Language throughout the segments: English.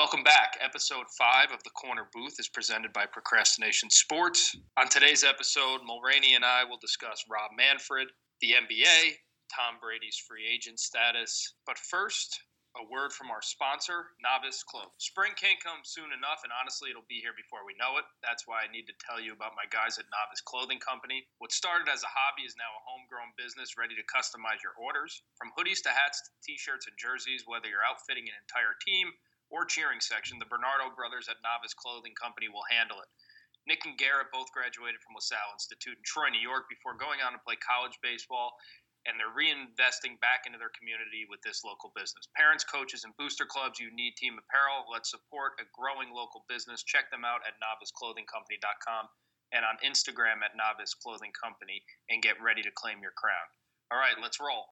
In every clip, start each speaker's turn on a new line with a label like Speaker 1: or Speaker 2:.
Speaker 1: Welcome back. Episode 5 of The Corner Booth is presented by Procrastination Sports. On today's episode, Mulraney and I will discuss Rob Manfred, the NBA, Tom Brady's free agent status. But first, a word from our sponsor, Novice Clothes. Spring can't come soon enough, and honestly, it'll be here before we know it. That's why I need to tell you about my guys at Novice Clothing Company. What started as a hobby is now a homegrown business ready to customize your orders. From hoodies to hats to t shirts and jerseys, whether you're outfitting an entire team, or cheering section, the Bernardo brothers at Novice Clothing Company will handle it. Nick and Garrett both graduated from LaSalle Institute in Troy, New York, before going on to play college baseball, and they're reinvesting back into their community with this local business. Parents, coaches, and booster clubs, you need team apparel. Let's support a growing local business. Check them out at noviceclothingcompany.com and on Instagram at Novice Clothing Company and get ready to claim your crown. All right, let's roll.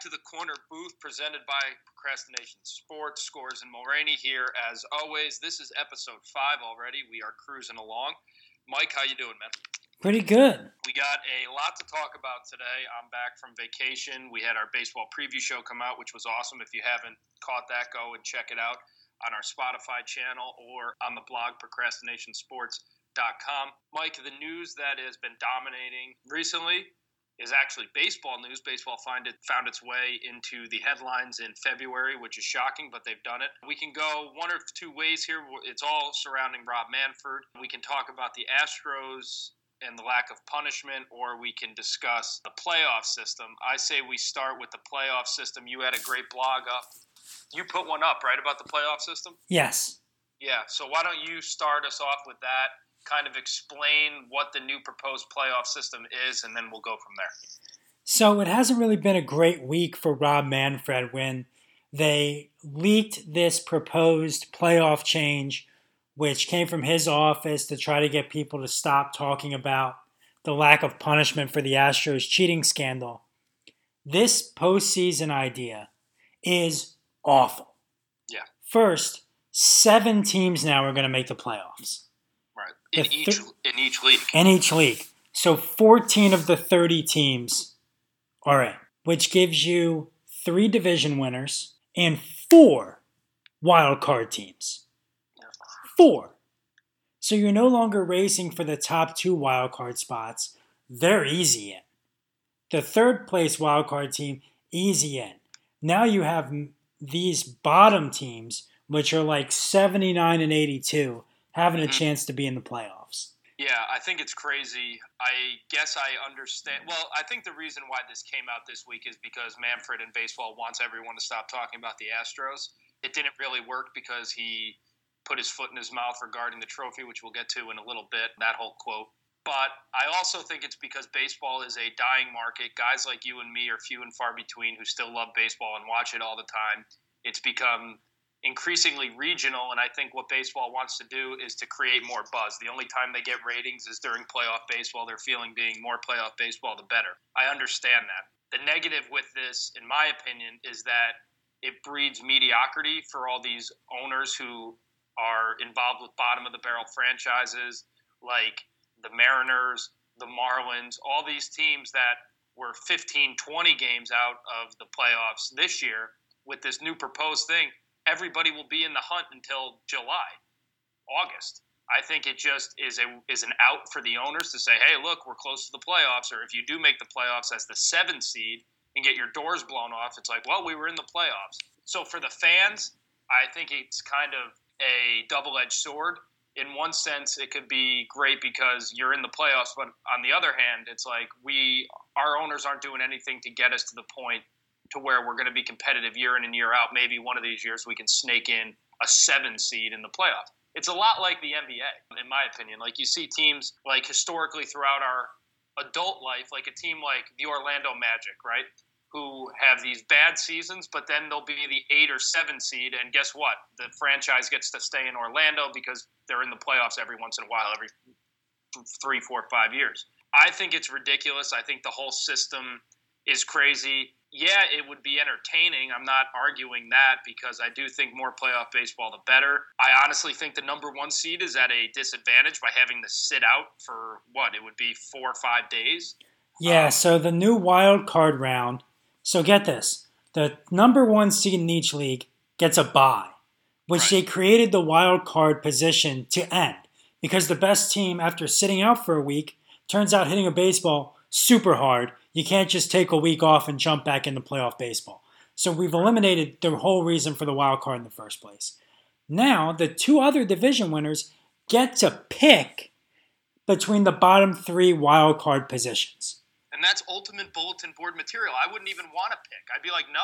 Speaker 1: Back to the corner booth presented by Procrastination Sports. Scors and Mulraney here as always. This is episode five already. We are cruising along. Mike, how you doing, man?
Speaker 2: Pretty good.
Speaker 1: We got a lot to talk about today. I'm back from vacation. We had our baseball preview show come out, which was awesome. If you haven't caught that, go and check it out on our Spotify channel or on the blog procrastinationsports.com. Mike, the news that has been dominating recently is actually baseball news. Baseball find it, found its way into the headlines in February, which is shocking, but they've done it. We can go one or two ways here. It's all surrounding Rob Manfred. We can talk about the Astros and the lack of punishment, or we can discuss the playoff system. I say we start with the playoff system. You had a great blog up. You put one up, right, about the playoff system?
Speaker 2: Yes.
Speaker 1: Yeah. So why don't you start us off with that? Kind of explain what the new proposed playoff system is, and then we'll go from there.
Speaker 2: So it hasn't really been a great week for Rob Manfred when they leaked this proposed playoff change, which came from his office to try to get people to stop talking about the lack of punishment for the Astros cheating scandal. This postseason idea is awful.
Speaker 1: Yeah.
Speaker 2: First, seven teams now are going to make the playoffs
Speaker 1: in each in each league.
Speaker 2: In each league. So 14 of the 30 teams are in, which gives you three division winners and four wild card teams. Four. So you're no longer racing for the top two wild card spots. They're easy in. The third place wild card team, easy in. Now you have these bottom teams, which are like 79 and 82, having a mm-hmm. chance to be in the playoffs.
Speaker 1: Yeah, I think it's crazy. I guess I understand. Well, I think the reason why this came out this week is because Manfred in baseball wants everyone to stop talking about the Astros. It didn't really work because he put his foot in his mouth regarding the trophy, which we'll get to in a little bit, that whole quote. But I also think it's because baseball is a dying market. Guys like you and me are few and far between who still love baseball and watch it all the time. It's become increasingly regional. And I think what baseball wants to do is to create more buzz. The only time they get ratings is during playoff baseball. They're feeling being more playoff baseball, the better. I understand that. The negative with this, in my opinion, is that it breeds mediocrity for all these owners who are involved with bottom of the barrel franchises like the Mariners, the Marlins, all these teams that were 15, 20 games out of the playoffs this year with this new proposed thing everybody will be in the hunt until July, August. I think it just is a is an out for the owners to say, hey, look, we're close to the playoffs, or if you do make the playoffs as the seventh seed and get your doors blown off, it's like, well, we were in the playoffs. So for the fans, I think it's kind of a double edged sword. In one sense, it could be great because you're in the playoffs, but on the other hand, it's like we our owners aren't doing anything to get us to the point to where we're going to be competitive year in and year out. Maybe one of these years we can snake in a seven seed in the playoffs. It's a lot like the NBA, in my opinion. Like you see teams like historically throughout our adult life, like a team like the Orlando Magic, right? Who have these bad seasons, but then they'll be the eight or seven seed, and guess what? The franchise gets to stay in Orlando because they're in the playoffs every once in a while, every three, four, five years. I think it's ridiculous. I think the whole system is crazy. Yeah, it would be entertaining. I'm not arguing that because I do think more playoff baseball, the better. I honestly think the number one seed is at a disadvantage by having to sit out for what? It would be four or five days.
Speaker 2: Yeah, um, so the new wild card round. So get this the number one seed in each league gets a bye, which right. they created the wild card position to end because the best team, after sitting out for a week, turns out hitting a baseball super hard you can't just take a week off and jump back into playoff baseball. So we've eliminated the whole reason for the wild card in the first place. Now, the two other division winners get to pick between the bottom three wild card positions.
Speaker 1: And that's ultimate bulletin board material. I wouldn't even want to pick. I'd be like, no,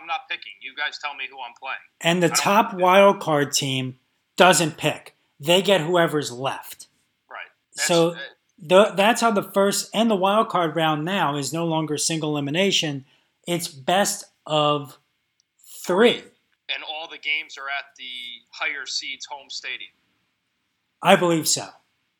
Speaker 1: I'm not picking. You guys tell me who I'm playing.
Speaker 2: And the top wild card team doesn't pick. They get whoever's left.
Speaker 1: Right.
Speaker 2: That's, so the, that's how the first and the wild card round now is no longer single elimination. It's best of three.
Speaker 1: And all the games are at the higher seeds home stadium.
Speaker 2: I believe so.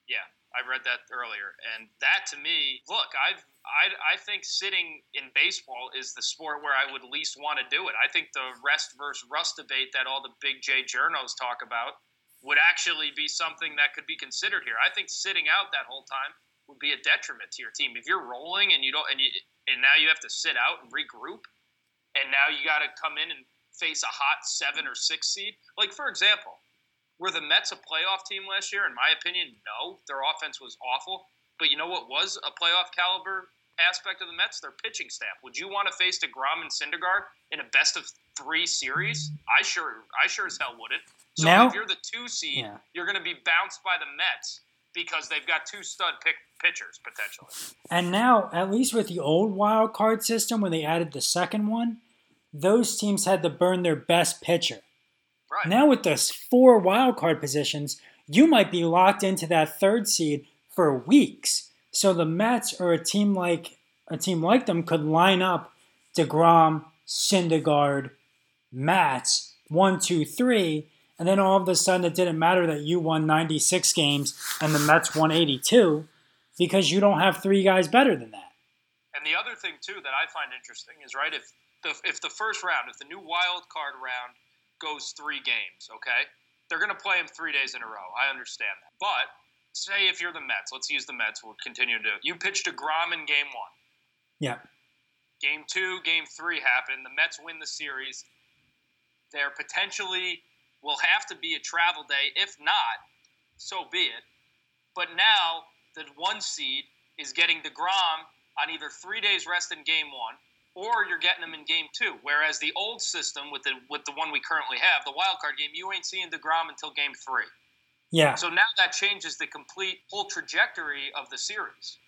Speaker 1: Yeah, I read that earlier, and that to me, look, I've I, I think sitting in baseball is the sport where I would least want to do it. I think the rest versus rust debate that all the big J journos talk about would actually be something that could be considered here. I think sitting out that whole time would be a detriment to your team. If you're rolling and you don't and you and now you have to sit out and regroup, and now you got to come in and face a hot seven or six seed. Like for example, were the Mets a playoff team last year? In my opinion, no. Their offense was awful. But you know what was a playoff caliber aspect of the Mets? Their pitching staff. Would you want to face DeGrom and Syndergaard in a best of three series? I sure, I sure as hell wouldn't. So now, if you're the two seed, yeah. you're going to be bounced by the Mets because they've got two stud pick pitchers potentially.
Speaker 2: And now, at least with the old wild card system, when they added the second one, those teams had to burn their best pitcher. Right. Now with the four wild card positions, you might be locked into that third seed for weeks. So the Mets or a team like a team like them could line up Degrom, Syndergaard, Matz, one, two, three, and then all of a sudden, it didn't matter that you won 96 games and the Mets won 82 because you don't have three guys better than that.
Speaker 1: And the other thing too that I find interesting is right if the if the first round, if the new wild card round goes three games, okay, they're going to play them three days in a row. I understand that, but say if you're the Mets, let's use the Mets. We'll continue to do. You pitched deGrom in game one.
Speaker 2: Yeah.
Speaker 1: Game two, game three happen. The Mets win the series. They're potentially will have to be a travel day. If not, so be it. But now the one seed is getting the DeGrom on either three days rest in game one, or you're getting them in game two. Whereas the old system with the with the one we currently have, the wild card game, you ain't seeing the DeGrom until game three.
Speaker 2: Yeah.
Speaker 1: So now that changes the complete whole trajectory of the series.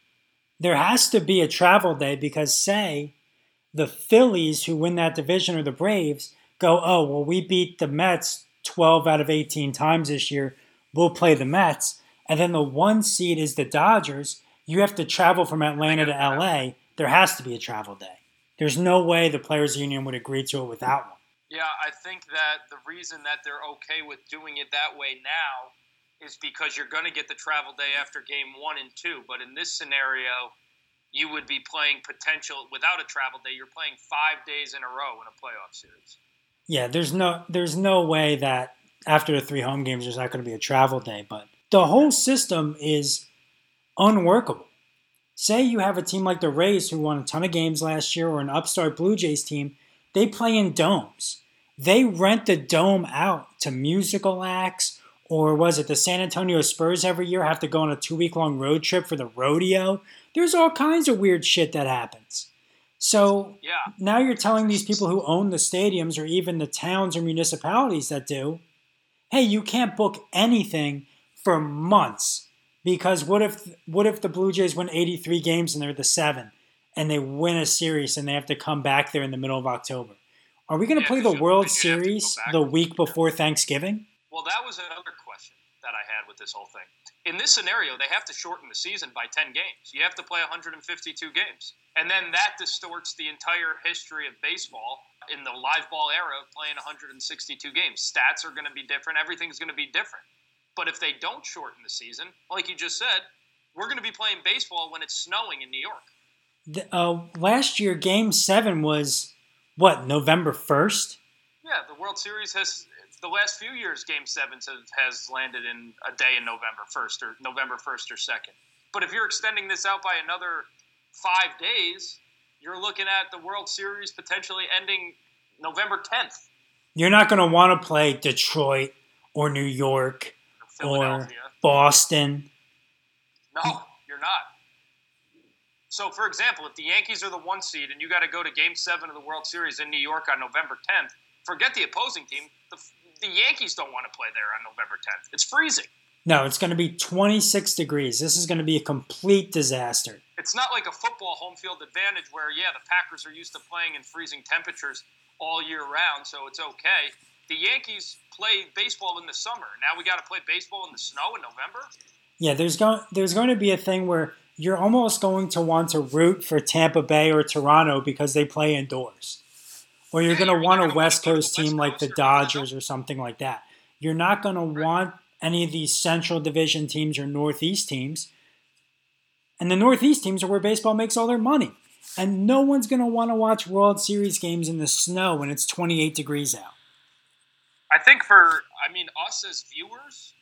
Speaker 2: There has to be a travel day because say the Phillies who win that division or the Braves go, oh well, we beat the Mets 12 out of 18 times this year. We'll play the Mets. And then the one seed is the Dodgers. You have to travel from Atlanta to LA. There has to be a travel day. There's no way the Players Union would agree to it without one.
Speaker 1: Yeah, I think that the reason that they're okay with doing it that way now is because you're going to get the travel day after game one and two. But in this scenario, you would be playing potential without a travel day. You're playing five days in a row in a playoff series.
Speaker 2: Yeah, there's no there's no way that after the three home games there's not going to be a travel day, but the whole system is unworkable. Say you have a team like the Rays who won a ton of games last year or an upstart Blue Jays team, they play in domes. They rent the dome out to musical acts or was it the San Antonio Spurs every year have to go on a 2 week long road trip for the rodeo? There's all kinds of weird shit that happens. So
Speaker 1: yeah.
Speaker 2: now you're telling these people who own the stadiums or even the towns or municipalities that do, hey, you can't book anything for months because what if what if the Blue Jays win 83 games and they're the 7 and they win a series and they have to come back there in the middle of October? Are we going to yeah, play the World Series the week before Thanksgiving?
Speaker 1: Well, that was another question that I had with this whole thing. In this scenario, they have to shorten the season by 10 games. You have to play 152 games. And then that distorts the entire history of baseball in the live ball era of playing 162 games. Stats are going to be different, everything's going to be different. But if they don't shorten the season, like you just said, we're going to be playing baseball when it's snowing in New York.
Speaker 2: The, uh, last year, Game Seven was what November first.
Speaker 1: Yeah, the World Series has the last few years. Game Sevens have, has landed in a day in November first or November first or second. But if you're extending this out by another five days, you're looking at the World Series potentially ending November 10th.
Speaker 2: You're not going to want to play Detroit or New York or Boston.
Speaker 1: No, you're not. So, for example, if the Yankees are the one seed and you got to go to Game Seven of the World Series in New York on November 10th, forget the opposing team. The, the Yankees don't want to play there on November 10th. It's freezing.
Speaker 2: No, it's going to be 26 degrees. This is going to be a complete disaster.
Speaker 1: It's not like a football home field advantage where, yeah, the Packers are used to playing in freezing temperatures all year round, so it's okay. The Yankees play baseball in the summer. Now we got to play baseball in the snow in November.
Speaker 2: Yeah, there's going there's going to be a thing where you're almost going to want to root for Tampa Bay or Toronto because they play indoors, or you're going to want a West Coast team like the Dodgers or something like that. You're not going to want any of these Central Division teams or Northeast teams. And the Northeast teams are where baseball makes all their money. And no one's going to want to watch World Series games in the snow when it's 28 degrees out.
Speaker 1: I think for, I mean, us as viewers,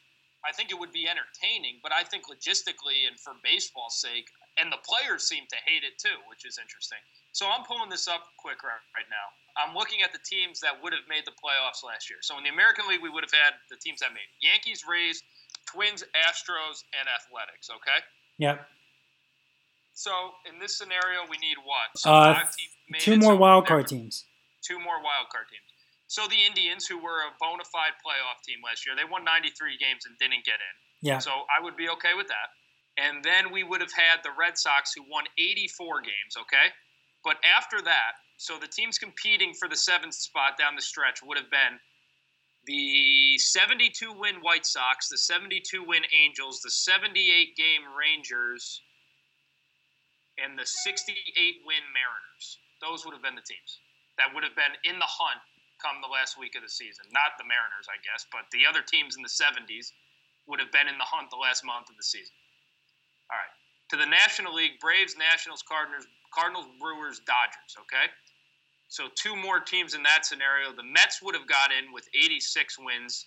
Speaker 1: I think it would be entertaining, but I think logistically and for baseball's sake, and the players seem to hate it too, which is interesting. So I'm pulling this up quick right, right now. I'm looking at the teams that would have made the playoffs last year. So in the American League, we would have had the teams that made it. Yankees, Rays, Twins, Astros, and Athletics. Okay.
Speaker 2: Yep.
Speaker 1: So in this scenario, we need what?
Speaker 2: So uh, two more so wild card teams.
Speaker 1: Two more wild card teams. So the Indians, who were a bona fide playoff team last year, they won 93 games and didn't get in.
Speaker 2: Yeah.
Speaker 1: So I would be okay with that. And then we would have had the Red Sox, who won 84 games. Okay. But after that, so the teams competing for the seventh spot down the stretch would have been the 72 win White Sox, the 72 win Angels, the 78 game Rangers, and the 68 win Mariners. Those would have been the teams that would have been in the hunt come the last week of the season. Not the Mariners, I guess, but the other teams in the 70s would have been in the hunt the last month of the season. All right. To the National League, Braves, Nationals, Cardinals, Cardinals, Brewers, Dodgers, okay? So two more teams in that scenario. The Mets would have got in with 86 wins,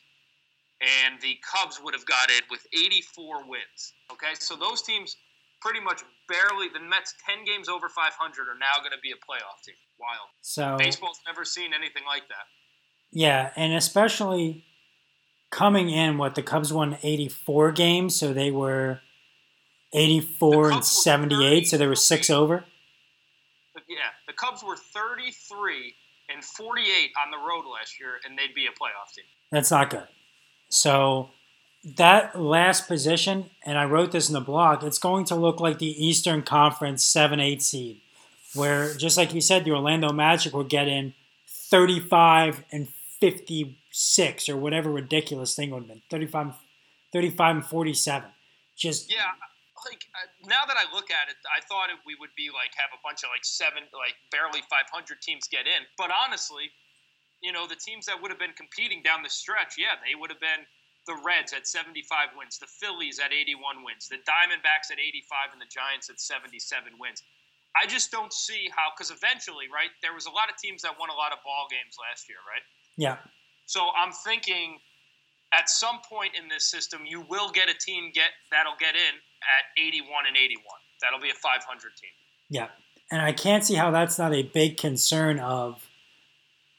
Speaker 1: and the Cubs would have got in with 84 wins. Okay, so those teams pretty much barely. The Mets 10 games over 500 are now going to be a playoff team. Wild.
Speaker 2: So
Speaker 1: baseball's never seen anything like that.
Speaker 2: Yeah, and especially coming in, what the Cubs won 84 games, so they were 84 and 78, so they were six over
Speaker 1: yeah, the Cubs were 33 and 48 on the road last year, and they'd be a playoff team.
Speaker 2: That's not good. So that last position, and I wrote this in the blog, it's going to look like the Eastern Conference 7 8 seed, where, just like you said, the Orlando Magic will get in 35 and 56 or whatever ridiculous thing would have been 35, 35 and 47. Just
Speaker 1: yeah, like uh, now that I look at it, I thought it, we would be like have a bunch of like seven, like barely 500 teams get in. But honestly, you know, the teams that would have been competing down the stretch, yeah, they would have been the Reds at 75 wins, the Phillies at 81 wins, the Diamondbacks at 85, and the Giants at 77 wins. I just don't see how, because eventually, right, there was a lot of teams that won a lot of ball games last year, right?
Speaker 2: Yeah.
Speaker 1: So I'm thinking at some point in this system, you will get a team get that'll get in at 81 and 81. That'll be a 500 team.
Speaker 2: Yeah. And I can't see how that's not a big concern of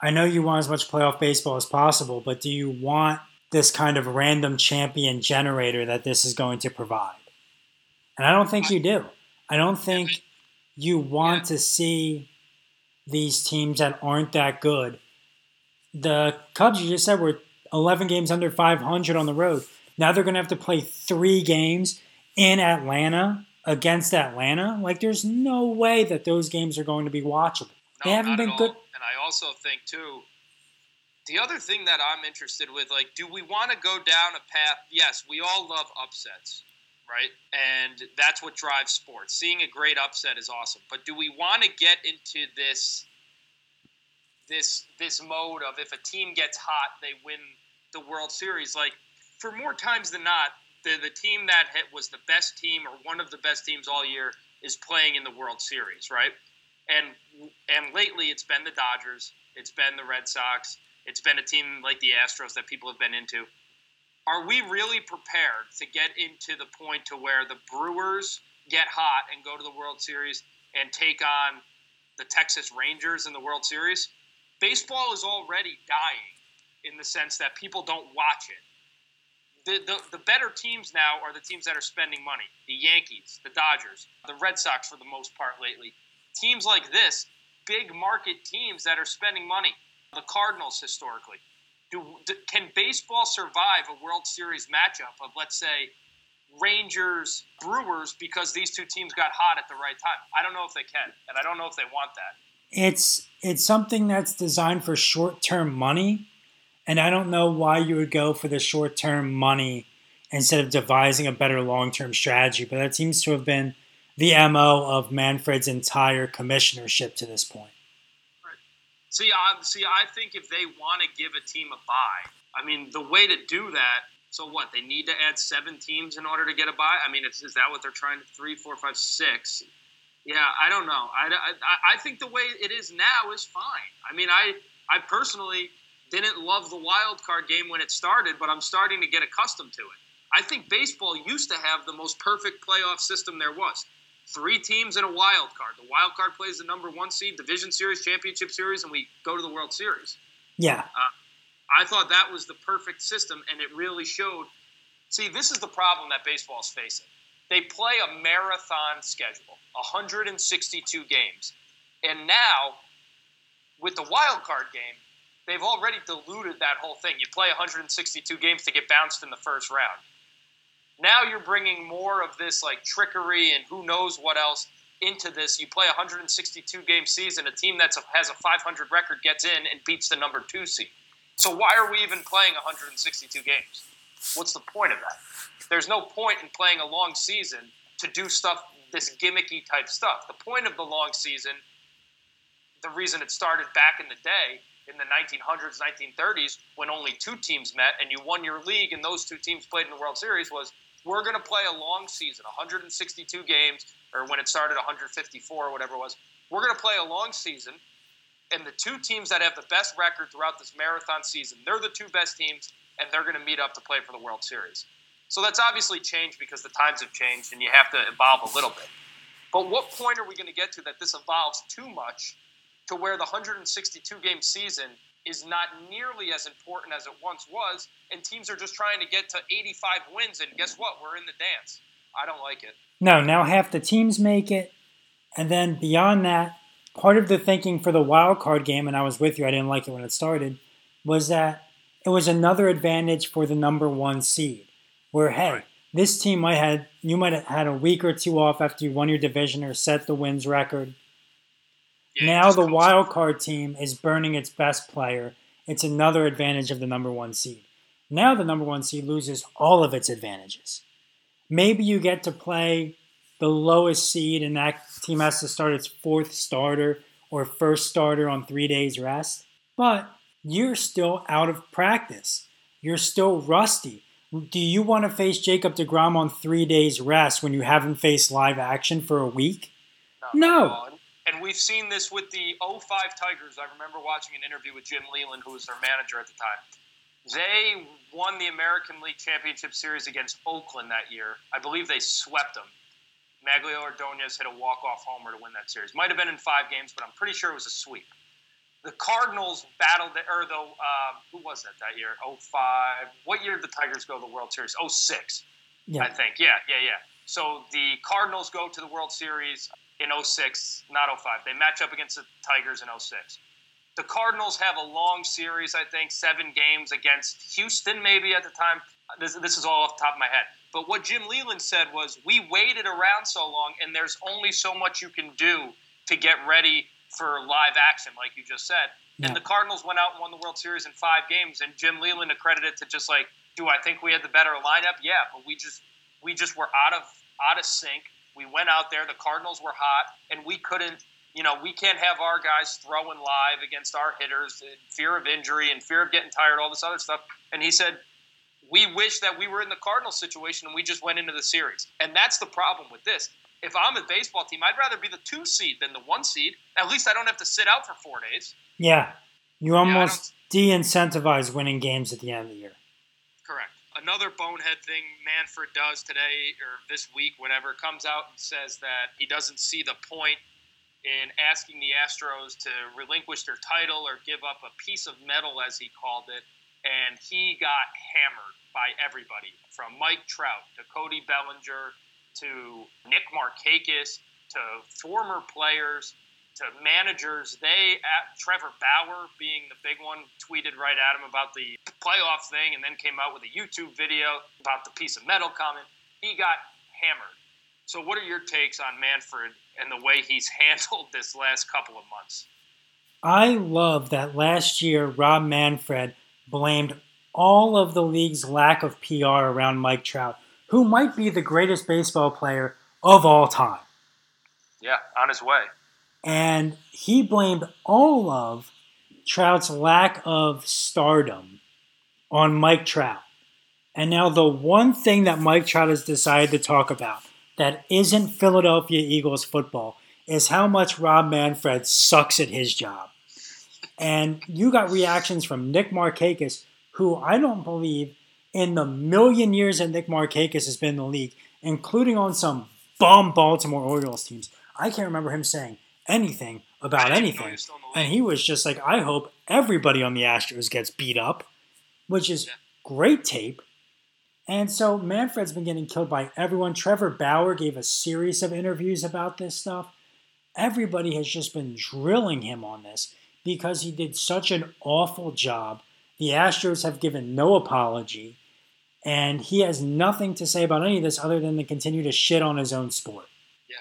Speaker 2: I know you want as much playoff baseball as possible, but do you want this kind of random champion generator that this is going to provide? And I don't think you do. I don't think you want to see these teams that aren't that good. The Cubs, you just said, were 11 games under 500 on the road. Now they're going to have to play three games in Atlanta against Atlanta, like there's no way that those games are going to be watchable. No, they haven't been good.
Speaker 1: And I also think too, the other thing that I'm interested with, like, do we want to go down a path? Yes, we all love upsets, right? And that's what drives sports. Seeing a great upset is awesome. But do we want to get into this this this mode of if a team gets hot, they win the World Series? Like, for more times than not, the, the team that hit was the best team or one of the best teams all year is playing in the World Series, right? And and lately it's been the Dodgers, it's been the Red Sox, it's been a team like the Astros that people have been into. Are we really prepared to get into the point to where the Brewers get hot and go to the World Series and take on the Texas Rangers in the World Series? Baseball is already dying in the sense that people don't watch it. The, the, the better teams now are the teams that are spending money the Yankees, the Dodgers, the Red Sox for the most part lately. Teams like this, big market teams that are spending money, the Cardinals historically. Do, do, can baseball survive a World Series matchup of, let's say, Rangers, Brewers, because these two teams got hot at the right time? I don't know if they can, and I don't know if they want that.
Speaker 2: It's it's something that's designed for short term money, and I don't know why you would go for the short term money instead of devising a better long term strategy. But that seems to have been the MO of Manfred's entire commissionership to this point.
Speaker 1: See, I, see, I think if they want to give a team a buy I mean, the way to do that. So what? They need to add seven teams in order to get a buy I mean, is that what they're trying to? Three, four, five, six. Yeah, I don't know. I, I, I think the way it is now is fine. I mean, I I personally didn't love the wild card game when it started, but I'm starting to get accustomed to it. I think baseball used to have the most perfect playoff system there was three teams in a wild card. The wild card plays the number one seed, division series, championship series, and we go to the World Series.
Speaker 2: Yeah.
Speaker 1: Uh, I thought that was the perfect system, and it really showed. See, this is the problem that baseball is facing. They play a marathon schedule, 162 games. And now, with the wild card game, they've already diluted that whole thing. You play 162 games to get bounced in the first round. Now you're bringing more of this like trickery and who knows what else into this. You play a 162 game season, a team that has a 500 record gets in and beats the number two seed. So why are we even playing 162 games? What's the point of that? There's no point in playing a long season to do stuff, this gimmicky type stuff. The point of the long season, the reason it started back in the day, in the 1900s, 1930s, when only two teams met and you won your league and those two teams played in the World Series, was we're going to play a long season, 162 games, or when it started, 154 or whatever it was. We're going to play a long season, and the two teams that have the best record throughout this marathon season, they're the two best teams, and they're going to meet up to play for the World Series. So that's obviously changed because the times have changed, and you have to evolve a little bit. But what point are we going to get to that this evolves too much to where the 162 game season is not nearly as important as it once was, and teams are just trying to get to 85 wins, and guess what? We're in the dance. I don't like it.
Speaker 2: No, now half the teams make it, and then beyond that, part of the thinking for the wild card game, and I was with you, I didn't like it when it started, was that it was another advantage for the number one seed. Where hey, right. this team might have you might have had a week or two off after you won your division or set the wins record now the wild card team is burning its best player. It's another advantage of the number one seed. Now the number one seed loses all of its advantages. Maybe you get to play the lowest seed, and that team has to start its fourth starter or first starter on three days rest. But you're still out of practice. You're still rusty. Do you want to face Jacob DeGrom on three days rest when you haven't faced live action for a week? No. no.
Speaker 1: And we've seen this with the 05 Tigers. I remember watching an interview with Jim Leyland, who was their manager at the time. They won the American League Championship Series against Oakland that year. I believe they swept them. Magglio Ordonez hit a walk-off homer to win that series. Might have been in five games, but I'm pretty sure it was a sweep. The Cardinals battled, the, or though, uh, who was that that year? 05. What year did the Tigers go to the World Series? 06, yeah. I think. Yeah, yeah, yeah. So the Cardinals go to the World Series in 06, not 05. They match up against the Tigers in 06. The Cardinals have a long series, I think, seven games against Houston, maybe at the time. This, this is all off the top of my head. But what Jim Leyland said was, we waited around so long, and there's only so much you can do to get ready for live action, like you just said. Yeah. And the Cardinals went out and won the World Series in five games, and Jim Leyland accredited to just like, do I think we had the better lineup? Yeah, but we just we just were out of out of sync we went out there. The Cardinals were hot, and we couldn't. You know, we can't have our guys throwing live against our hitters, uh, fear of injury and fear of getting tired, all this other stuff. And he said, we wish that we were in the Cardinals situation and we just went into the series. And that's the problem with this. If I'm a baseball team, I'd rather be the two seed than the one seed. At least I don't have to sit out for four days.
Speaker 2: Yeah, you almost yeah, de-incentivize winning games at the end of the year.
Speaker 1: Correct. Another bonehead thing Manfred does today or this week, whatever, comes out and says that he doesn't see the point in asking the Astros to relinquish their title or give up a piece of metal, as he called it. And he got hammered by everybody from Mike Trout to Cody Bellinger to Nick Markakis to former players to managers. They, at Trevor Bauer being the big one, tweeted right at him about the playoff thing and then came out with a YouTube video about the piece of metal comment. He got hammered. So, what are your takes on Manfred and the way he's handled this last couple of months?
Speaker 2: I love that last year Rob Manfred blamed all of the league's lack of PR around Mike Trout, who might be the greatest baseball player of all time.
Speaker 1: Yeah, on his way.
Speaker 2: And he blamed all of Trout's lack of stardom on Mike Trout. And now, the one thing that Mike Trout has decided to talk about that isn't Philadelphia Eagles football is how much Rob Manfred sucks at his job. And you got reactions from Nick Markakis, who I don't believe in the million years that Nick Markakis has been in the league, including on some bum Baltimore Orioles teams. I can't remember him saying anything about anything. And he was just like, I hope everybody on the Astros gets beat up, which is great tape. And so Manfred's been getting killed by everyone. Trevor Bauer gave a series of interviews about this stuff. Everybody has just been drilling him on this because he did such an awful job the Astros have given no apology, and he has nothing to say about any of this other than to continue to shit on his own sport.
Speaker 1: Yeah,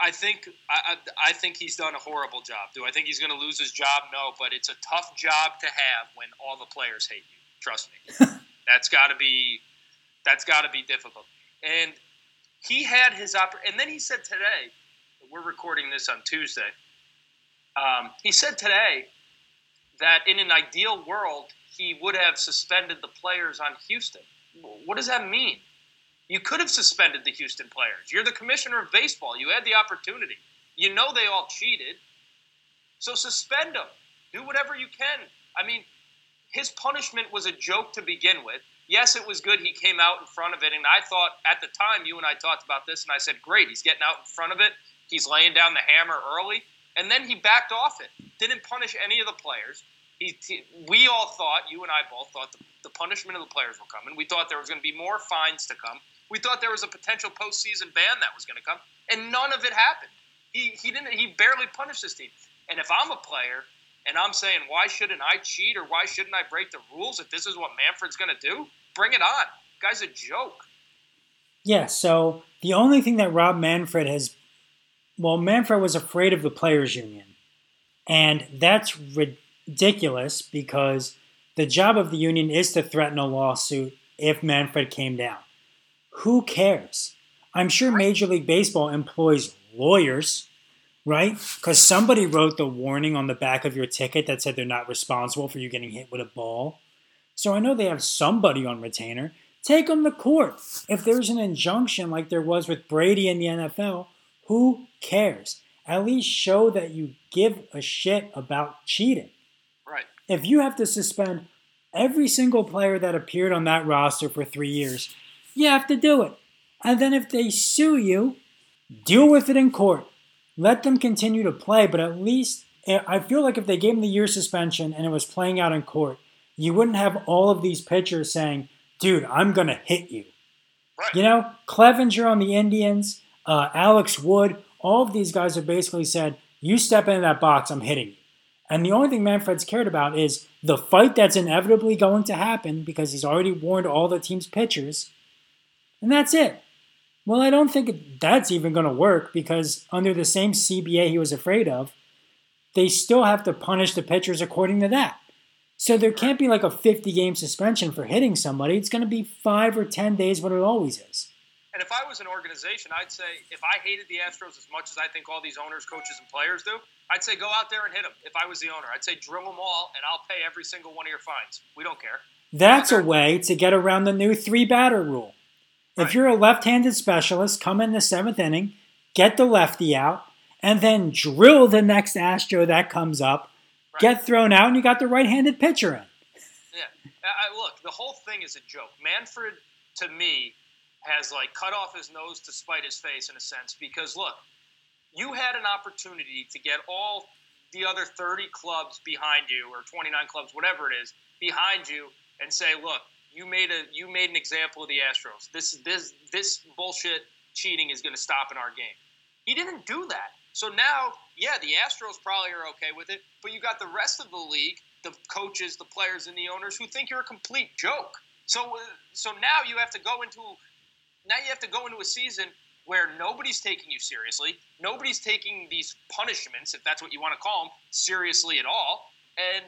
Speaker 1: I think I, I think he's done a horrible job. Do I think he's going to lose his job? No, but it's a tough job to have when all the players hate you. Trust me, that's got to be that's got to be difficult. And he had his oppor- and then he said today, we're recording this on Tuesday. Um, he said today that in an ideal world, he would have suspended the players on Houston. What does that mean? You could have suspended the Houston players. You're the commissioner of baseball. You had the opportunity. You know they all cheated. So suspend them. Do whatever you can. I mean, his punishment was a joke to begin with. Yes, it was good he came out in front of it. And I thought at the time, you and I talked about this, and I said, great, he's getting out in front of it. He's laying down the hammer early. And then he backed off it. Didn't punish any of the players. He, he, we all thought, you and I both thought the, the punishment of the players were coming. We thought there was going to be more fines to come. We thought there was a potential postseason ban that was going to come, and none of it happened. He, he didn't. He barely punished this team. And if I'm a player and I'm saying, why shouldn't I cheat or why shouldn't I break the rules if this is what Manfred's going to do? Bring it on. guy's a joke.
Speaker 2: Yeah. So the only thing that Rob Manfred has, well, Manfred was afraid of the players' union, and that's ridiculous ridiculous because the job of the union is to threaten a lawsuit if Manfred came down. Who cares? I'm sure Major League Baseball employs lawyers, right? Because somebody wrote the warning on the back of your ticket that said they're not responsible for you getting hit with a ball. So I know they have somebody on retainer. Take them to court. If there's an injunction like there was with Brady in the NFL, who cares? At least show that you give a shit about cheating. If you have to suspend every single player that appeared on that roster for three years, you have to do it. And then if they sue you, deal with it in court. Let them continue to play, but at least eh, I feel like if they gave them the year suspension and it was playing out in court, you wouldn't have all of these pitchers saying, dude, I'm going to hit you. Right. You know, Clevinger on the Indians, uh, Alex Wood, all of these guys have basically said, you step into that box, I'm hitting you. And the only thing Manfred's cared about is the fight that's inevitably going to happen because he's already warned all the team's pitchers. And that's it. Well, I don't think that's even going to work because under the same CBA he was afraid of, they still have to punish the pitchers according to that. So there can't be like a 50 game suspension for hitting somebody. It's going to be five or 10 days, what it always is.
Speaker 1: And if I was an organization, I'd say if I hated the Astros as much as I think all these owners, coaches, and players do, I'd say go out there and hit them. If I was the owner, I'd say drill them all, and I'll pay every single one of your fines. We don't care.
Speaker 2: That's a way to get around the new three batter rule. Right. If you're a left handed specialist, come in the seventh inning, get the lefty out, and then drill the next Astro that comes up, right. get thrown out, and you got the right-handed pitcher in.
Speaker 1: Yeah, I, look, the whole thing is a joke. Manfred, to me, has like cut off his nose to spite his face in a sense because look, you had an opportunity to get all the other 30 clubs behind you or 29 clubs, whatever it is, behind you and say, look, you made a you made an example of the Astros. This this this bullshit cheating is going to stop in our game. He didn't do that. So now, yeah, the Astros probably are okay with it, but you got the rest of the league, the coaches, the players, and the owners who think you're a complete joke. So, uh, so now you have to go into now you have to go into a season where nobody's taking you seriously, nobody's taking these punishments, if that's what you want to call them, seriously at all, and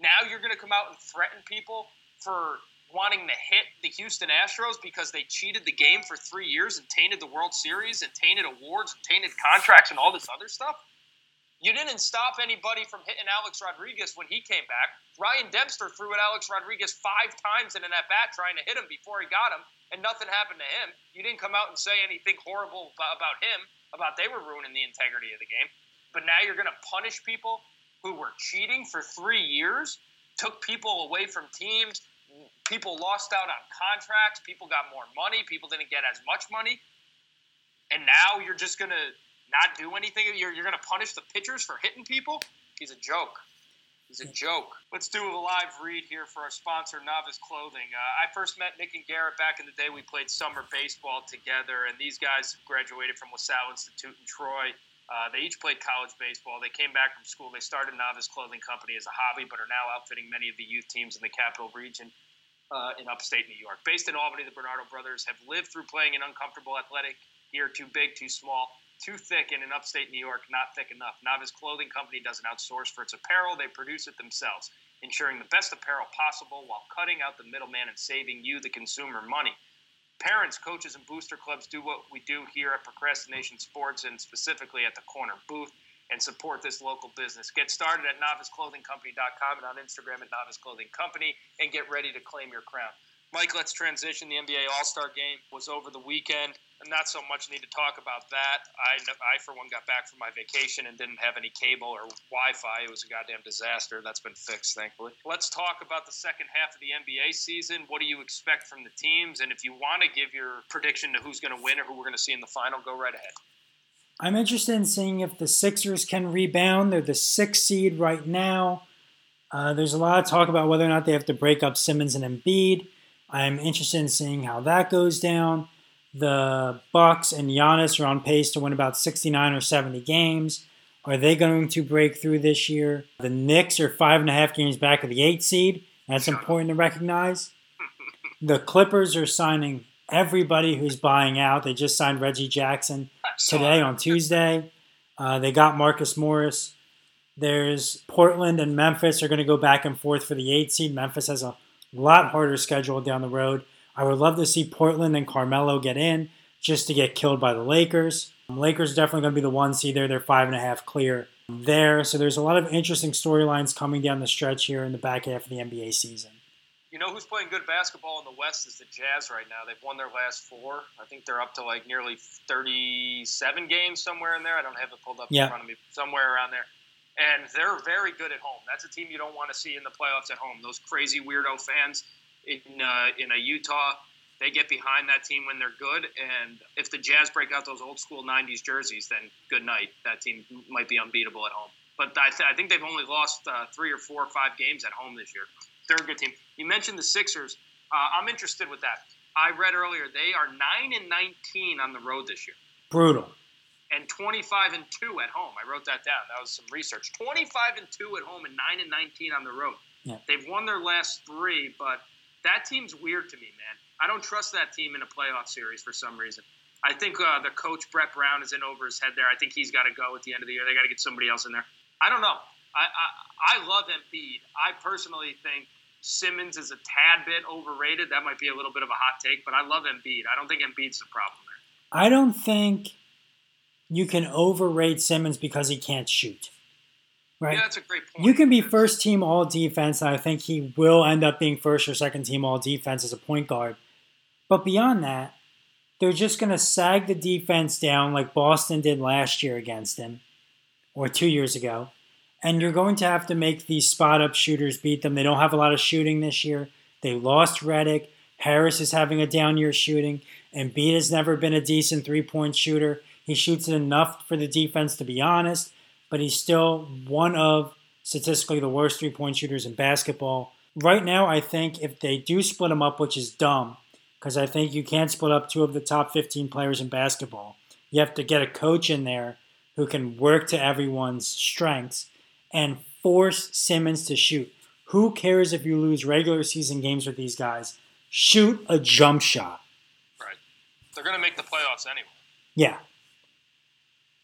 Speaker 1: now you're going to come out and threaten people for wanting to hit the Houston Astros because they cheated the game for three years and tainted the World Series and tainted awards and tainted contracts and all this other stuff. You didn't stop anybody from hitting Alex Rodriguez when he came back. Ryan Dempster threw at Alex Rodriguez five times in an at bat trying to hit him before he got him, and nothing happened to him. You didn't come out and say anything horrible about him, about they were ruining the integrity of the game. But now you're going to punish people who were cheating for three years, took people away from teams, people lost out on contracts, people got more money, people didn't get as much money. And now you're just going to not do anything. You're, you're going to punish the pitchers for hitting people. He's a joke. He's a joke. Let's do a live read here for our sponsor, Novice Clothing. Uh, I first met Nick and Garrett back in the day. We played summer baseball together, and these guys graduated from LaSalle Institute in Troy. Uh, they each played college baseball. They came back from school. They started Novice Clothing Company as a hobby, but are now outfitting many of the youth teams in the capital region uh, in upstate New York. Based in Albany, the Bernardo brothers have lived through playing an uncomfortable athletic gear too big, too small too thick and in upstate New York, not thick enough. Novice Clothing Company doesn't outsource for its apparel, they produce it themselves, ensuring the best apparel possible while cutting out the middleman and saving you, the consumer, money. Parents, coaches, and booster clubs do what we do here at Procrastination Sports and specifically at the corner booth and support this local business. Get started at noviceclothingcompany.com and on Instagram at Novice Clothing Company and get ready to claim your crown. Mike, let's transition. The NBA All Star game was over the weekend. And not so much need to talk about that. I, I, for one, got back from my vacation and didn't have any cable or Wi Fi. It was a goddamn disaster. That's been fixed, thankfully. Let's talk about the second half of the NBA season. What do you expect from the teams? And if you want to give your prediction to who's going to win or who we're going to see in the final, go right ahead.
Speaker 2: I'm interested in seeing if the Sixers can rebound. They're the sixth seed right now. Uh, there's a lot of talk about whether or not they have to break up Simmons and Embiid. I'm interested in seeing how that goes down. The Bucks and Giannis are on pace to win about 69 or 70 games. Are they going to break through this year? The Knicks are five and a half games back of the eight seed. That's important to recognize. The Clippers are signing everybody who's buying out. They just signed Reggie Jackson today on Tuesday. Uh, they got Marcus Morris. There's Portland and Memphis are going to go back and forth for the eight seed. Memphis has a lot harder schedule down the road. I would love to see Portland and Carmelo get in just to get killed by the Lakers. Lakers definitely going to be the one seed there. They're five and a half clear there. So there's a lot of interesting storylines coming down the stretch here in the back half of the NBA season.
Speaker 1: You know who's playing good basketball in the West is the Jazz right now. They've won their last four. I think they're up to like nearly 37 games somewhere in there. I don't have it pulled up in front of me. Somewhere around there and they're very good at home. That's a team you don't want to see in the playoffs at home. Those crazy weirdo fans in uh, in a Utah, they get behind that team when they're good. And if the Jazz break out those old school '90s jerseys, then good night. That team might be unbeatable at home. But I, th- I think they've only lost uh, three or four or five games at home this year. They're a good team. You mentioned the Sixers. Uh, I'm interested with that. I read earlier they are nine and 19 on the road this year.
Speaker 2: Brutal
Speaker 1: and 25 and 2 at home. I wrote that down. That was some research. 25 and 2 at home and 9 and 19 on the road. Yeah. They've won their last 3, but that team's weird to me, man. I don't trust that team in a playoff series for some reason. I think uh, the coach Brett Brown is in over his head there. I think he's got to go at the end of the year. They got to get somebody else in there. I don't know. I, I I love Embiid. I personally think Simmons is a tad bit overrated. That might be a little bit of a hot take, but I love Embiid. I don't think Embiid's the problem there.
Speaker 2: I don't think you can overrate Simmons because he can't shoot.
Speaker 1: Right? Yeah, that's a great point.
Speaker 2: You can be first team all defense, and I think he will end up being first or second team all defense as a point guard. But beyond that, they're just going to sag the defense down like Boston did last year against them or two years ago. And you're going to have to make these spot up shooters beat them. They don't have a lot of shooting this year. They lost Redick. Harris is having a down year shooting. and Embiid has never been a decent three point shooter. He shoots it enough for the defense, to be honest, but he's still one of statistically the worst three point shooters in basketball. Right now, I think if they do split him up, which is dumb, because I think you can't split up two of the top 15 players in basketball. You have to get a coach in there who can work to everyone's strengths and force Simmons to shoot. Who cares if you lose regular season games with these guys? Shoot a jump shot.
Speaker 1: Right. They're going to make the playoffs anyway.
Speaker 2: Yeah.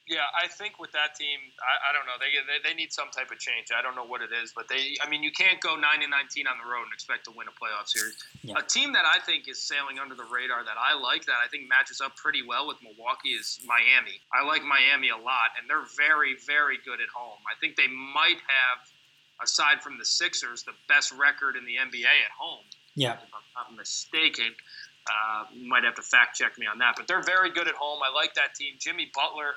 Speaker 1: Yeah, I think with that team, I, I don't know. They, they, they need some type of change. I don't know what it is, but they. I mean, you can't go nine and nineteen on the road and expect to win a playoff series. Yeah. A team that I think is sailing under the radar that I like that I think matches up pretty well with Milwaukee is Miami. I like Miami a lot, and they're very very good at home. I think they might have, aside from the Sixers, the best record in the NBA at home.
Speaker 2: Yeah,
Speaker 1: if I'm not mistaken. Uh, you might have to fact check me on that, but they're very good at home. I like that team. Jimmy Butler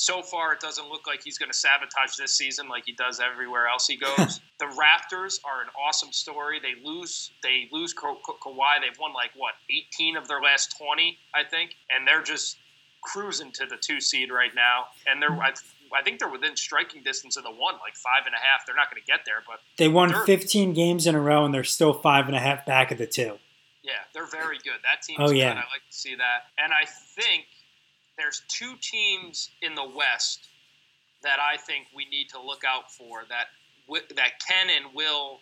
Speaker 1: so far it doesn't look like he's going to sabotage this season like he does everywhere else he goes. the Raptors are an awesome story. They lose they lose Ka- Ka- Kawhi. They've won like what 18 of their last 20, I think, and they're just cruising to the two seed right now. And they're I, I think they're within striking distance of the one, like five and a half. They're not going to get there, but
Speaker 2: they won 15 games in a row, and they're still five and a half back of the two.
Speaker 1: Yeah, they're very good. That team's oh, yeah. good. I like to see that. And I think there's two teams in the West that I think we need to look out for that that can and will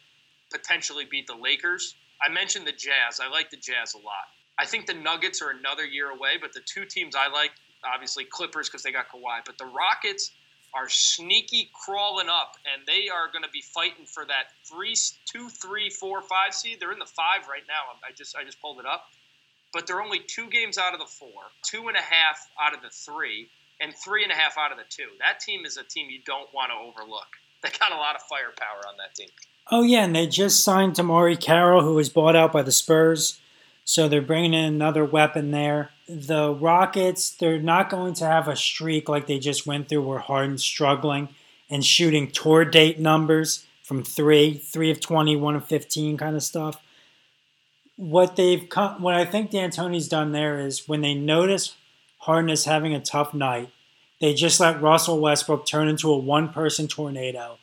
Speaker 1: potentially beat the Lakers. I mentioned the Jazz. I like the Jazz a lot. I think the Nuggets are another year away, but the two teams I like, obviously Clippers because they got Kawhi, but the Rockets are sneaky crawling up, and they are going to be fighting for that three, two, three, four, five seed. They're in the five right now. I just I just pulled it up but they're only two games out of the four, two and a half out of the three, and three and a half out of the two. That team is a team you don't want to overlook. They got a lot of firepower on that team.
Speaker 2: Oh yeah, and they just signed DeMarre Carroll, who was bought out by the Spurs. So they're bringing in another weapon there. The Rockets, they're not going to have a streak like they just went through where Harden's struggling and shooting tour date numbers from three, three of 20, one of 15 kind of stuff what they've come, what I think D'Antoni's done there is when they notice Harden is having a tough night, they just let Russell Westbrook turn into a one-person tornado,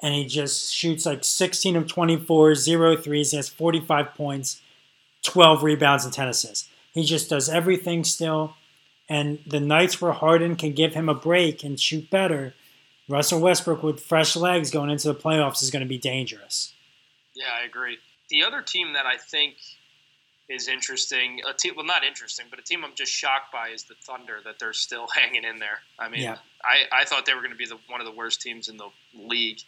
Speaker 2: and he just shoots like 16 of 24, zero threes. He has 45 points, 12 rebounds, and 10 assists. He just does everything still. And the nights where Harden can give him a break and shoot better, Russell Westbrook with fresh legs going into the playoffs is going to be dangerous.
Speaker 1: Yeah, I agree the other team that I think is interesting, a team well not interesting, but a team I'm just shocked by is the Thunder that they're still hanging in there. I mean, yeah. I, I thought they were going to be the, one of the worst teams in the league.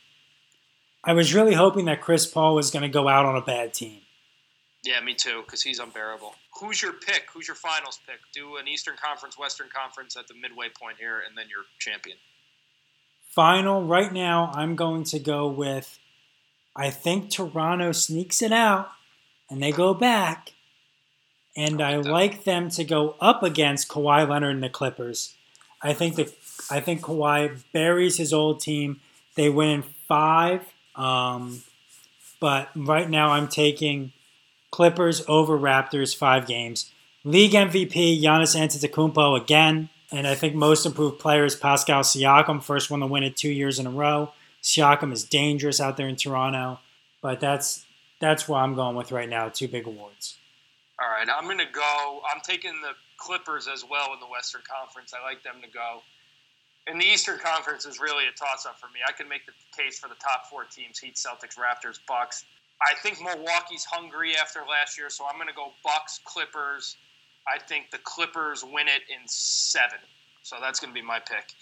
Speaker 2: I was really hoping that Chris Paul was going to go out on a bad team.
Speaker 1: Yeah, me too, because he's unbearable. Who's your pick? Who's your finals pick? Do an Eastern Conference, Western Conference at the midway point here, and then your champion.
Speaker 2: Final, right now, I'm going to go with I think Toronto sneaks it out and they go back. And I like them to go up against Kawhi Leonard and the Clippers. I think that I think Kawhi buries his old team. They win in five. Um, but right now I'm taking Clippers over Raptors five games. League MVP Giannis Antetokounmpo again, and I think most improved player is Pascal Siakam, first one to win it two years in a row. Siakam is dangerous out there in Toronto, but that's that's what I'm going with right now. Two big awards.
Speaker 1: All right, I'm going to go. I'm taking the Clippers as well in the Western Conference. I like them to go. And the Eastern Conference is really a toss-up for me. I can make the case for the top four teams: Heat, Celtics, Raptors, Bucks. I think Milwaukee's hungry after last year, so I'm going to go Bucks, Clippers. I think the Clippers win it in seven. So that's going to be my pick.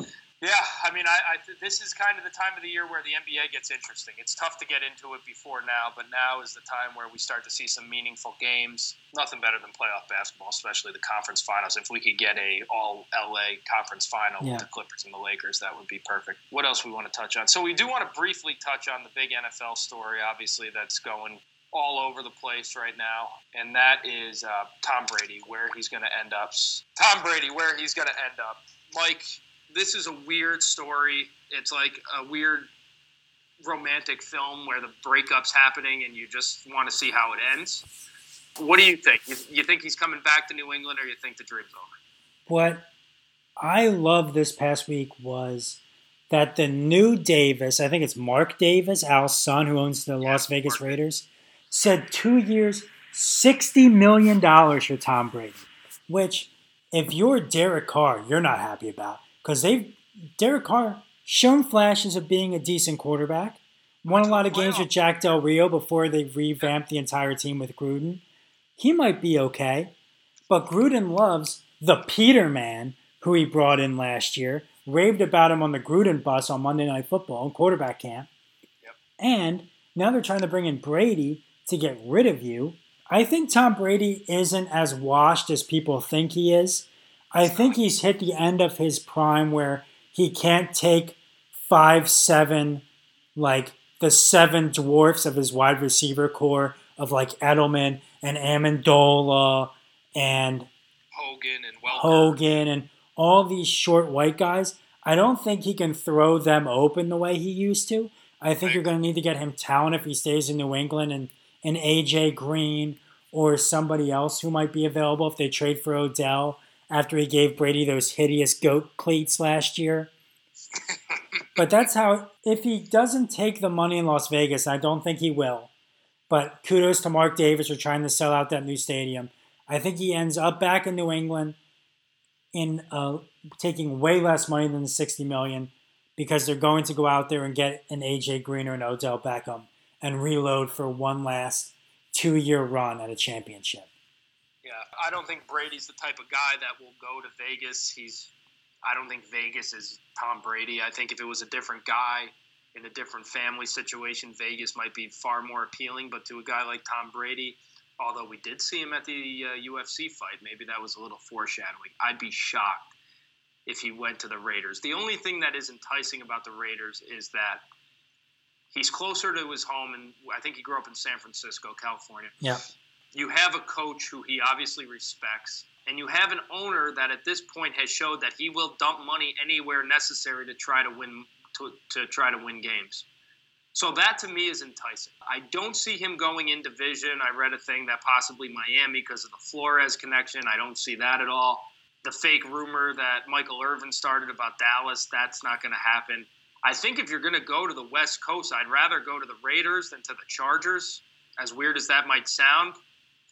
Speaker 1: Yeah, I mean, I, I, this is kind of the time of the year where the NBA gets interesting. It's tough to get into it before now, but now is the time where we start to see some meaningful games. Nothing better than playoff basketball, especially the conference finals. If we could get a all LA conference final yeah. with the Clippers and the Lakers, that would be perfect. What else we want to touch on? So we do want to briefly touch on the big NFL story, obviously that's going all over the place right now, and that is uh, Tom Brady, where he's going to end up. Tom Brady, where he's going to end up. Mike, this is a weird story. It's like a weird romantic film where the breakup's happening and you just want to see how it ends. What do you think? You, you think he's coming back to New England or you think the dream's over?
Speaker 2: What I loved this past week was that the new Davis, I think it's Mark Davis, Al's son, who owns the yeah, Las Vegas Mark. Raiders, said two years, $60 million for Tom Brady, which if you're Derek Carr, you're not happy about because they've Derek Carr shown flashes of being a decent quarterback. Won a lot of games with Jack Del Rio before they revamped the entire team with Gruden. He might be okay, but Gruden loves the Peterman who he brought in last year, raved about him on the Gruden bus on Monday Night Football in quarterback camp. Yep. And now they're trying to bring in Brady to get rid of you. I think Tom Brady isn't as washed as people think he is. I think he's hit the end of his prime where he can't take five, seven, like the seven dwarfs of his wide receiver corps of like Edelman and Amendola and
Speaker 1: Hogan and Welker.
Speaker 2: Hogan and all these short white guys. I don't think he can throw them open the way he used to. I think right. you're going to need to get him talent if he stays in New England and an AJ Green or somebody else who might be available if they trade for Odell after he gave Brady those hideous goat cleats last year. but that's how, if he doesn't take the money in Las Vegas, I don't think he will. But kudos to Mark Davis for trying to sell out that new stadium. I think he ends up back in New England in uh, taking way less money than the 60 million because they're going to go out there and get an AJ Green or an Odell Beckham and reload for one last two year run at a championship.
Speaker 1: Yeah, I don't think Brady's the type of guy that will go to Vegas. He's, I don't think Vegas is Tom Brady. I think if it was a different guy in a different family situation, Vegas might be far more appealing. But to a guy like Tom Brady, although we did see him at the uh, UFC fight, maybe that was a little foreshadowing. I'd be shocked if he went to the Raiders. The only thing that is enticing about the Raiders is that he's closer to his home, and I think he grew up in San Francisco, California.
Speaker 2: Yeah.
Speaker 1: You have a coach who he obviously respects, and you have an owner that at this point has showed that he will dump money anywhere necessary to try to win to, to try to win games. So that to me is enticing. I don't see him going in division. I read a thing that possibly Miami because of the Flores connection. I don't see that at all. The fake rumor that Michael Irvin started about Dallas, that's not going to happen. I think if you're going to go to the West Coast, I'd rather go to the Raiders than to the Chargers. As weird as that might sound,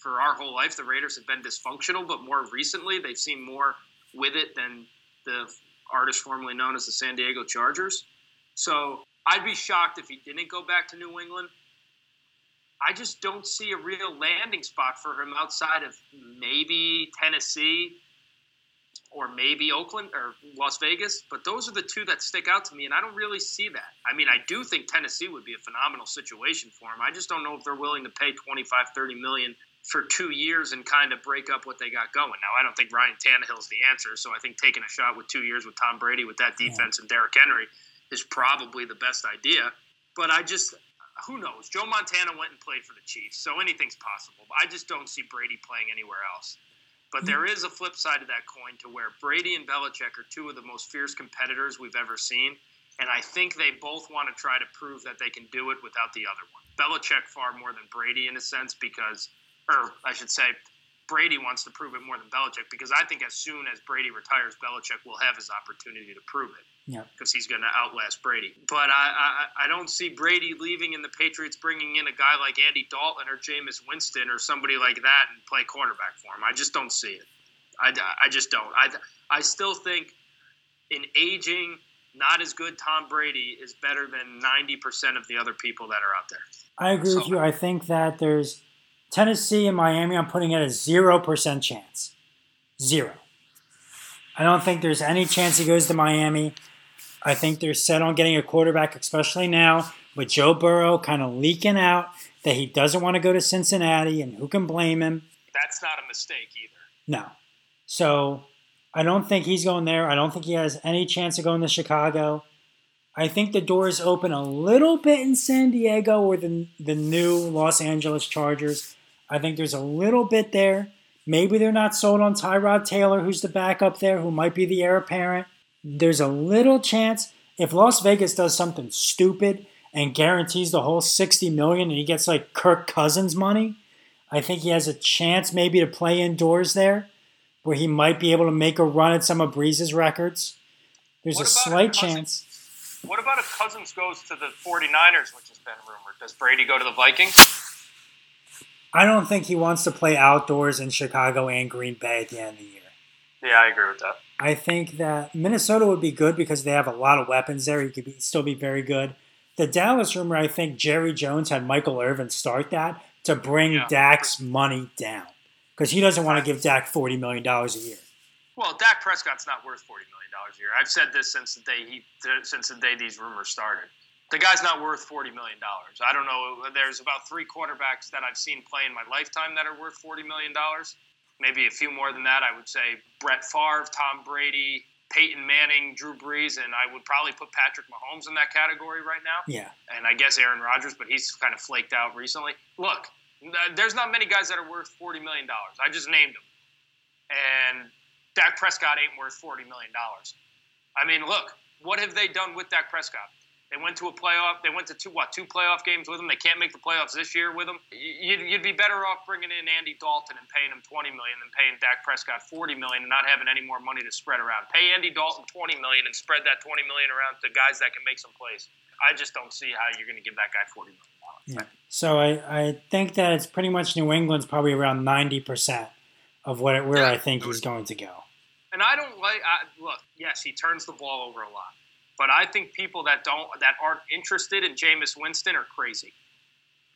Speaker 1: for our whole life, the Raiders have been dysfunctional, but more recently, they've seen more with it than the artist formerly known as the San Diego Chargers. So I'd be shocked if he didn't go back to New England. I just don't see a real landing spot for him outside of maybe Tennessee or maybe Oakland or Las Vegas, but those are the two that stick out to me, and I don't really see that. I mean, I do think Tennessee would be a phenomenal situation for him. I just don't know if they're willing to pay 25, 30 million for two years and kind of break up what they got going. Now, I don't think Ryan Tannehill's the answer, so I think taking a shot with two years with Tom Brady with that defense yeah. and Derrick Henry is probably the best idea. But I just, who knows? Joe Montana went and played for the Chiefs, so anything's possible. I just don't see Brady playing anywhere else. But there is a flip side of that coin to where Brady and Belichick are two of the most fierce competitors we've ever seen. And I think they both want to try to prove that they can do it without the other one. Belichick far more than Brady in a sense because, or I should say, Brady wants to prove it more than Belichick because I think as soon as Brady retires, Belichick will have his opportunity to prove it.
Speaker 2: Yeah.
Speaker 1: Because he's going to outlast Brady. But I, I, I don't see Brady leaving and the Patriots bringing in a guy like Andy Dalton or Jameis Winston or somebody like that and play quarterback for him. I just don't see it. I, I just don't. I, I still think an aging, not as good Tom Brady is better than 90% of the other people that are out there.
Speaker 2: I agree so, with you. I think that there's Tennessee and Miami, I'm putting at a 0% chance. Zero. I don't think there's any chance he goes to Miami. I think they're set on getting a quarterback, especially now with Joe Burrow kind of leaking out that he doesn't want to go to Cincinnati, and who can blame him?
Speaker 1: That's not a mistake either.
Speaker 2: No. So I don't think he's going there. I don't think he has any chance of going to Chicago. I think the doors open a little bit in San Diego or the, the new Los Angeles Chargers. I think there's a little bit there. Maybe they're not sold on Tyrod Taylor, who's the backup there, who might be the heir apparent. There's a little chance if Las Vegas does something stupid and guarantees the whole 60 million and he gets like Kirk Cousins money, I think he has a chance maybe to play indoors there where he might be able to make a run at some of Brees's records. There's
Speaker 1: What
Speaker 2: a slight chance.
Speaker 1: What about if Cousins goes to the 49ers, which has been rumored? Does Brady go to the Vikings?
Speaker 2: I don't think he wants to play outdoors in Chicago and Green Bay at the end of the year.
Speaker 1: Yeah, I agree with that.
Speaker 2: I think that Minnesota would be good because they have a lot of weapons there. He could be, still be very good. The Dallas rumor, I think Jerry Jones had Michael Irvin start that to bring
Speaker 1: Yeah.
Speaker 2: Dak's money down because he doesn't want to give Dak $40 million a year.
Speaker 1: Well, Dak Prescott's not worth forty million dollars a year. I've said this since the day he since the day these rumors started. The guy's not worth forty million dollars. I don't know. There's about three quarterbacks that I've seen play in my lifetime that are worth forty million dollars. Maybe a few more than that. I would say Brett Favre, Tom Brady, Peyton Manning, Drew Brees, and I would probably put Patrick Mahomes in that category right now.
Speaker 2: Yeah.
Speaker 1: and I guess Aaron Rodgers, but he's kind of flaked out recently. Look, there's not many guys that are worth forty million dollars. I just named them, and Dak Prescott ain't worth forty million dollars. I mean, look, what have they done with Dak Prescott? They went to a playoff. They went to two what two playoff games with him. They can't make the playoffs this year with him. You'd, you'd be better off bringing in Andy Dalton and paying him twenty million than paying Dak Prescott forty million and not having any more money to spread around. Pay Andy Dalton twenty million and spread that twenty million around to guys that can make some plays. I just don't see how you're going to give that guy forty million.
Speaker 2: Yeah. So I, I think that it's pretty much New England's probably around 90% of what it, where
Speaker 1: Yeah.
Speaker 2: I think he's going to go.
Speaker 1: And I don't like. I, look, yes, he turns the ball over a lot, but I think people that don't that aren't interested in Jameis Winston are crazy.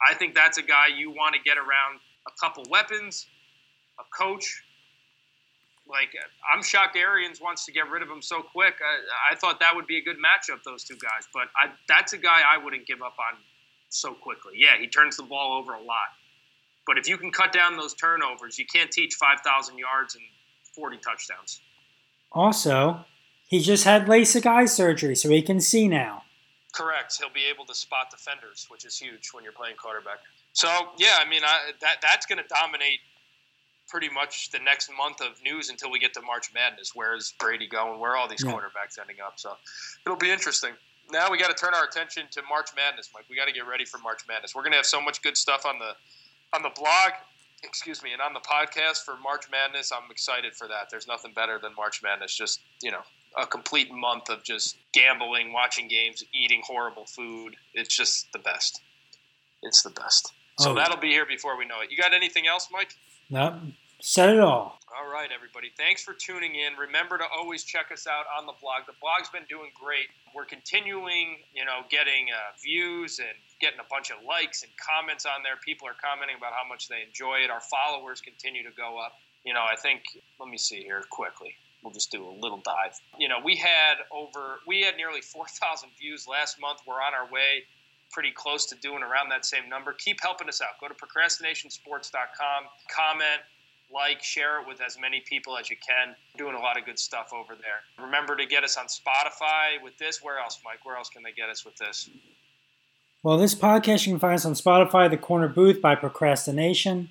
Speaker 1: I think that's a guy you want to get around a couple weapons, a coach. Like I'm shocked Arians wants to get rid of him so quick. I, I thought that would be a good matchup, those two guys. But I, that's a guy I wouldn't give up on so quickly. Yeah, he turns the ball over a lot, but if you can cut down those turnovers, you can't teach five thousand yards and forty touchdowns.
Speaker 2: Also, he just had LASIK eye surgery, so he can see now.
Speaker 1: Correct. He'll be able to spot defenders, which is huge when you're playing quarterback. So yeah, I mean I, that that's going to dominate pretty much the next month of news until we get to March Madness. Where's Brady going? Where are all these
Speaker 2: Yeah.
Speaker 1: quarterbacks ending up? So it'll be interesting. Now we got to turn our attention to March Madness, Mike. We got to get ready for March Madness. We're going to have so much good stuff on the on the blog, excuse me, and on the podcast for March Madness. I'm excited for that. There's nothing better than March Madness. Just you know, a complete month of just gambling, watching games, eating horrible food. It's just the best. It's the best. So
Speaker 2: Oh.
Speaker 1: that'll be here before we know it. You got anything else, Mike?
Speaker 2: Nope. Said it all.
Speaker 1: All right, everybody. Thanks for tuning in. Remember to always check us out on the blog. The blog's been doing great. We're continuing, you know, getting uh, views and getting a bunch of likes and comments on there. People are commenting about how much they enjoy it. Our followers continue to go up. You know, I think. Let me see here quickly. We'll just do a little dive. You know, we had over, we had nearly 4,000 views last month. We're on our way pretty close to doing around that same number. Keep helping us out. Go to procrastinationsports.com, comment, like, share it with as many people as you can. Doing a lot of good stuff over there. Remember to get us on Spotify with this. Where else, Mike? Where else can they get us with this?
Speaker 2: Well, this podcast you can find us on Spotify, The Corner Booth by Procrastination.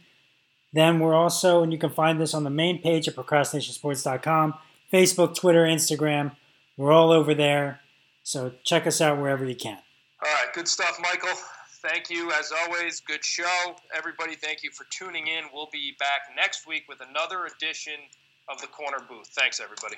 Speaker 2: Then we're also, and you can find this on the main page at procrastinationsports.com, Facebook, Twitter, Instagram. We're all over there. So check us out wherever you can.
Speaker 1: All right, good stuff, Michael. Thank you, as always. Good show. Everybody, thank you for tuning in. We'll be back next week with another edition of the Corner Booth. Thanks, everybody.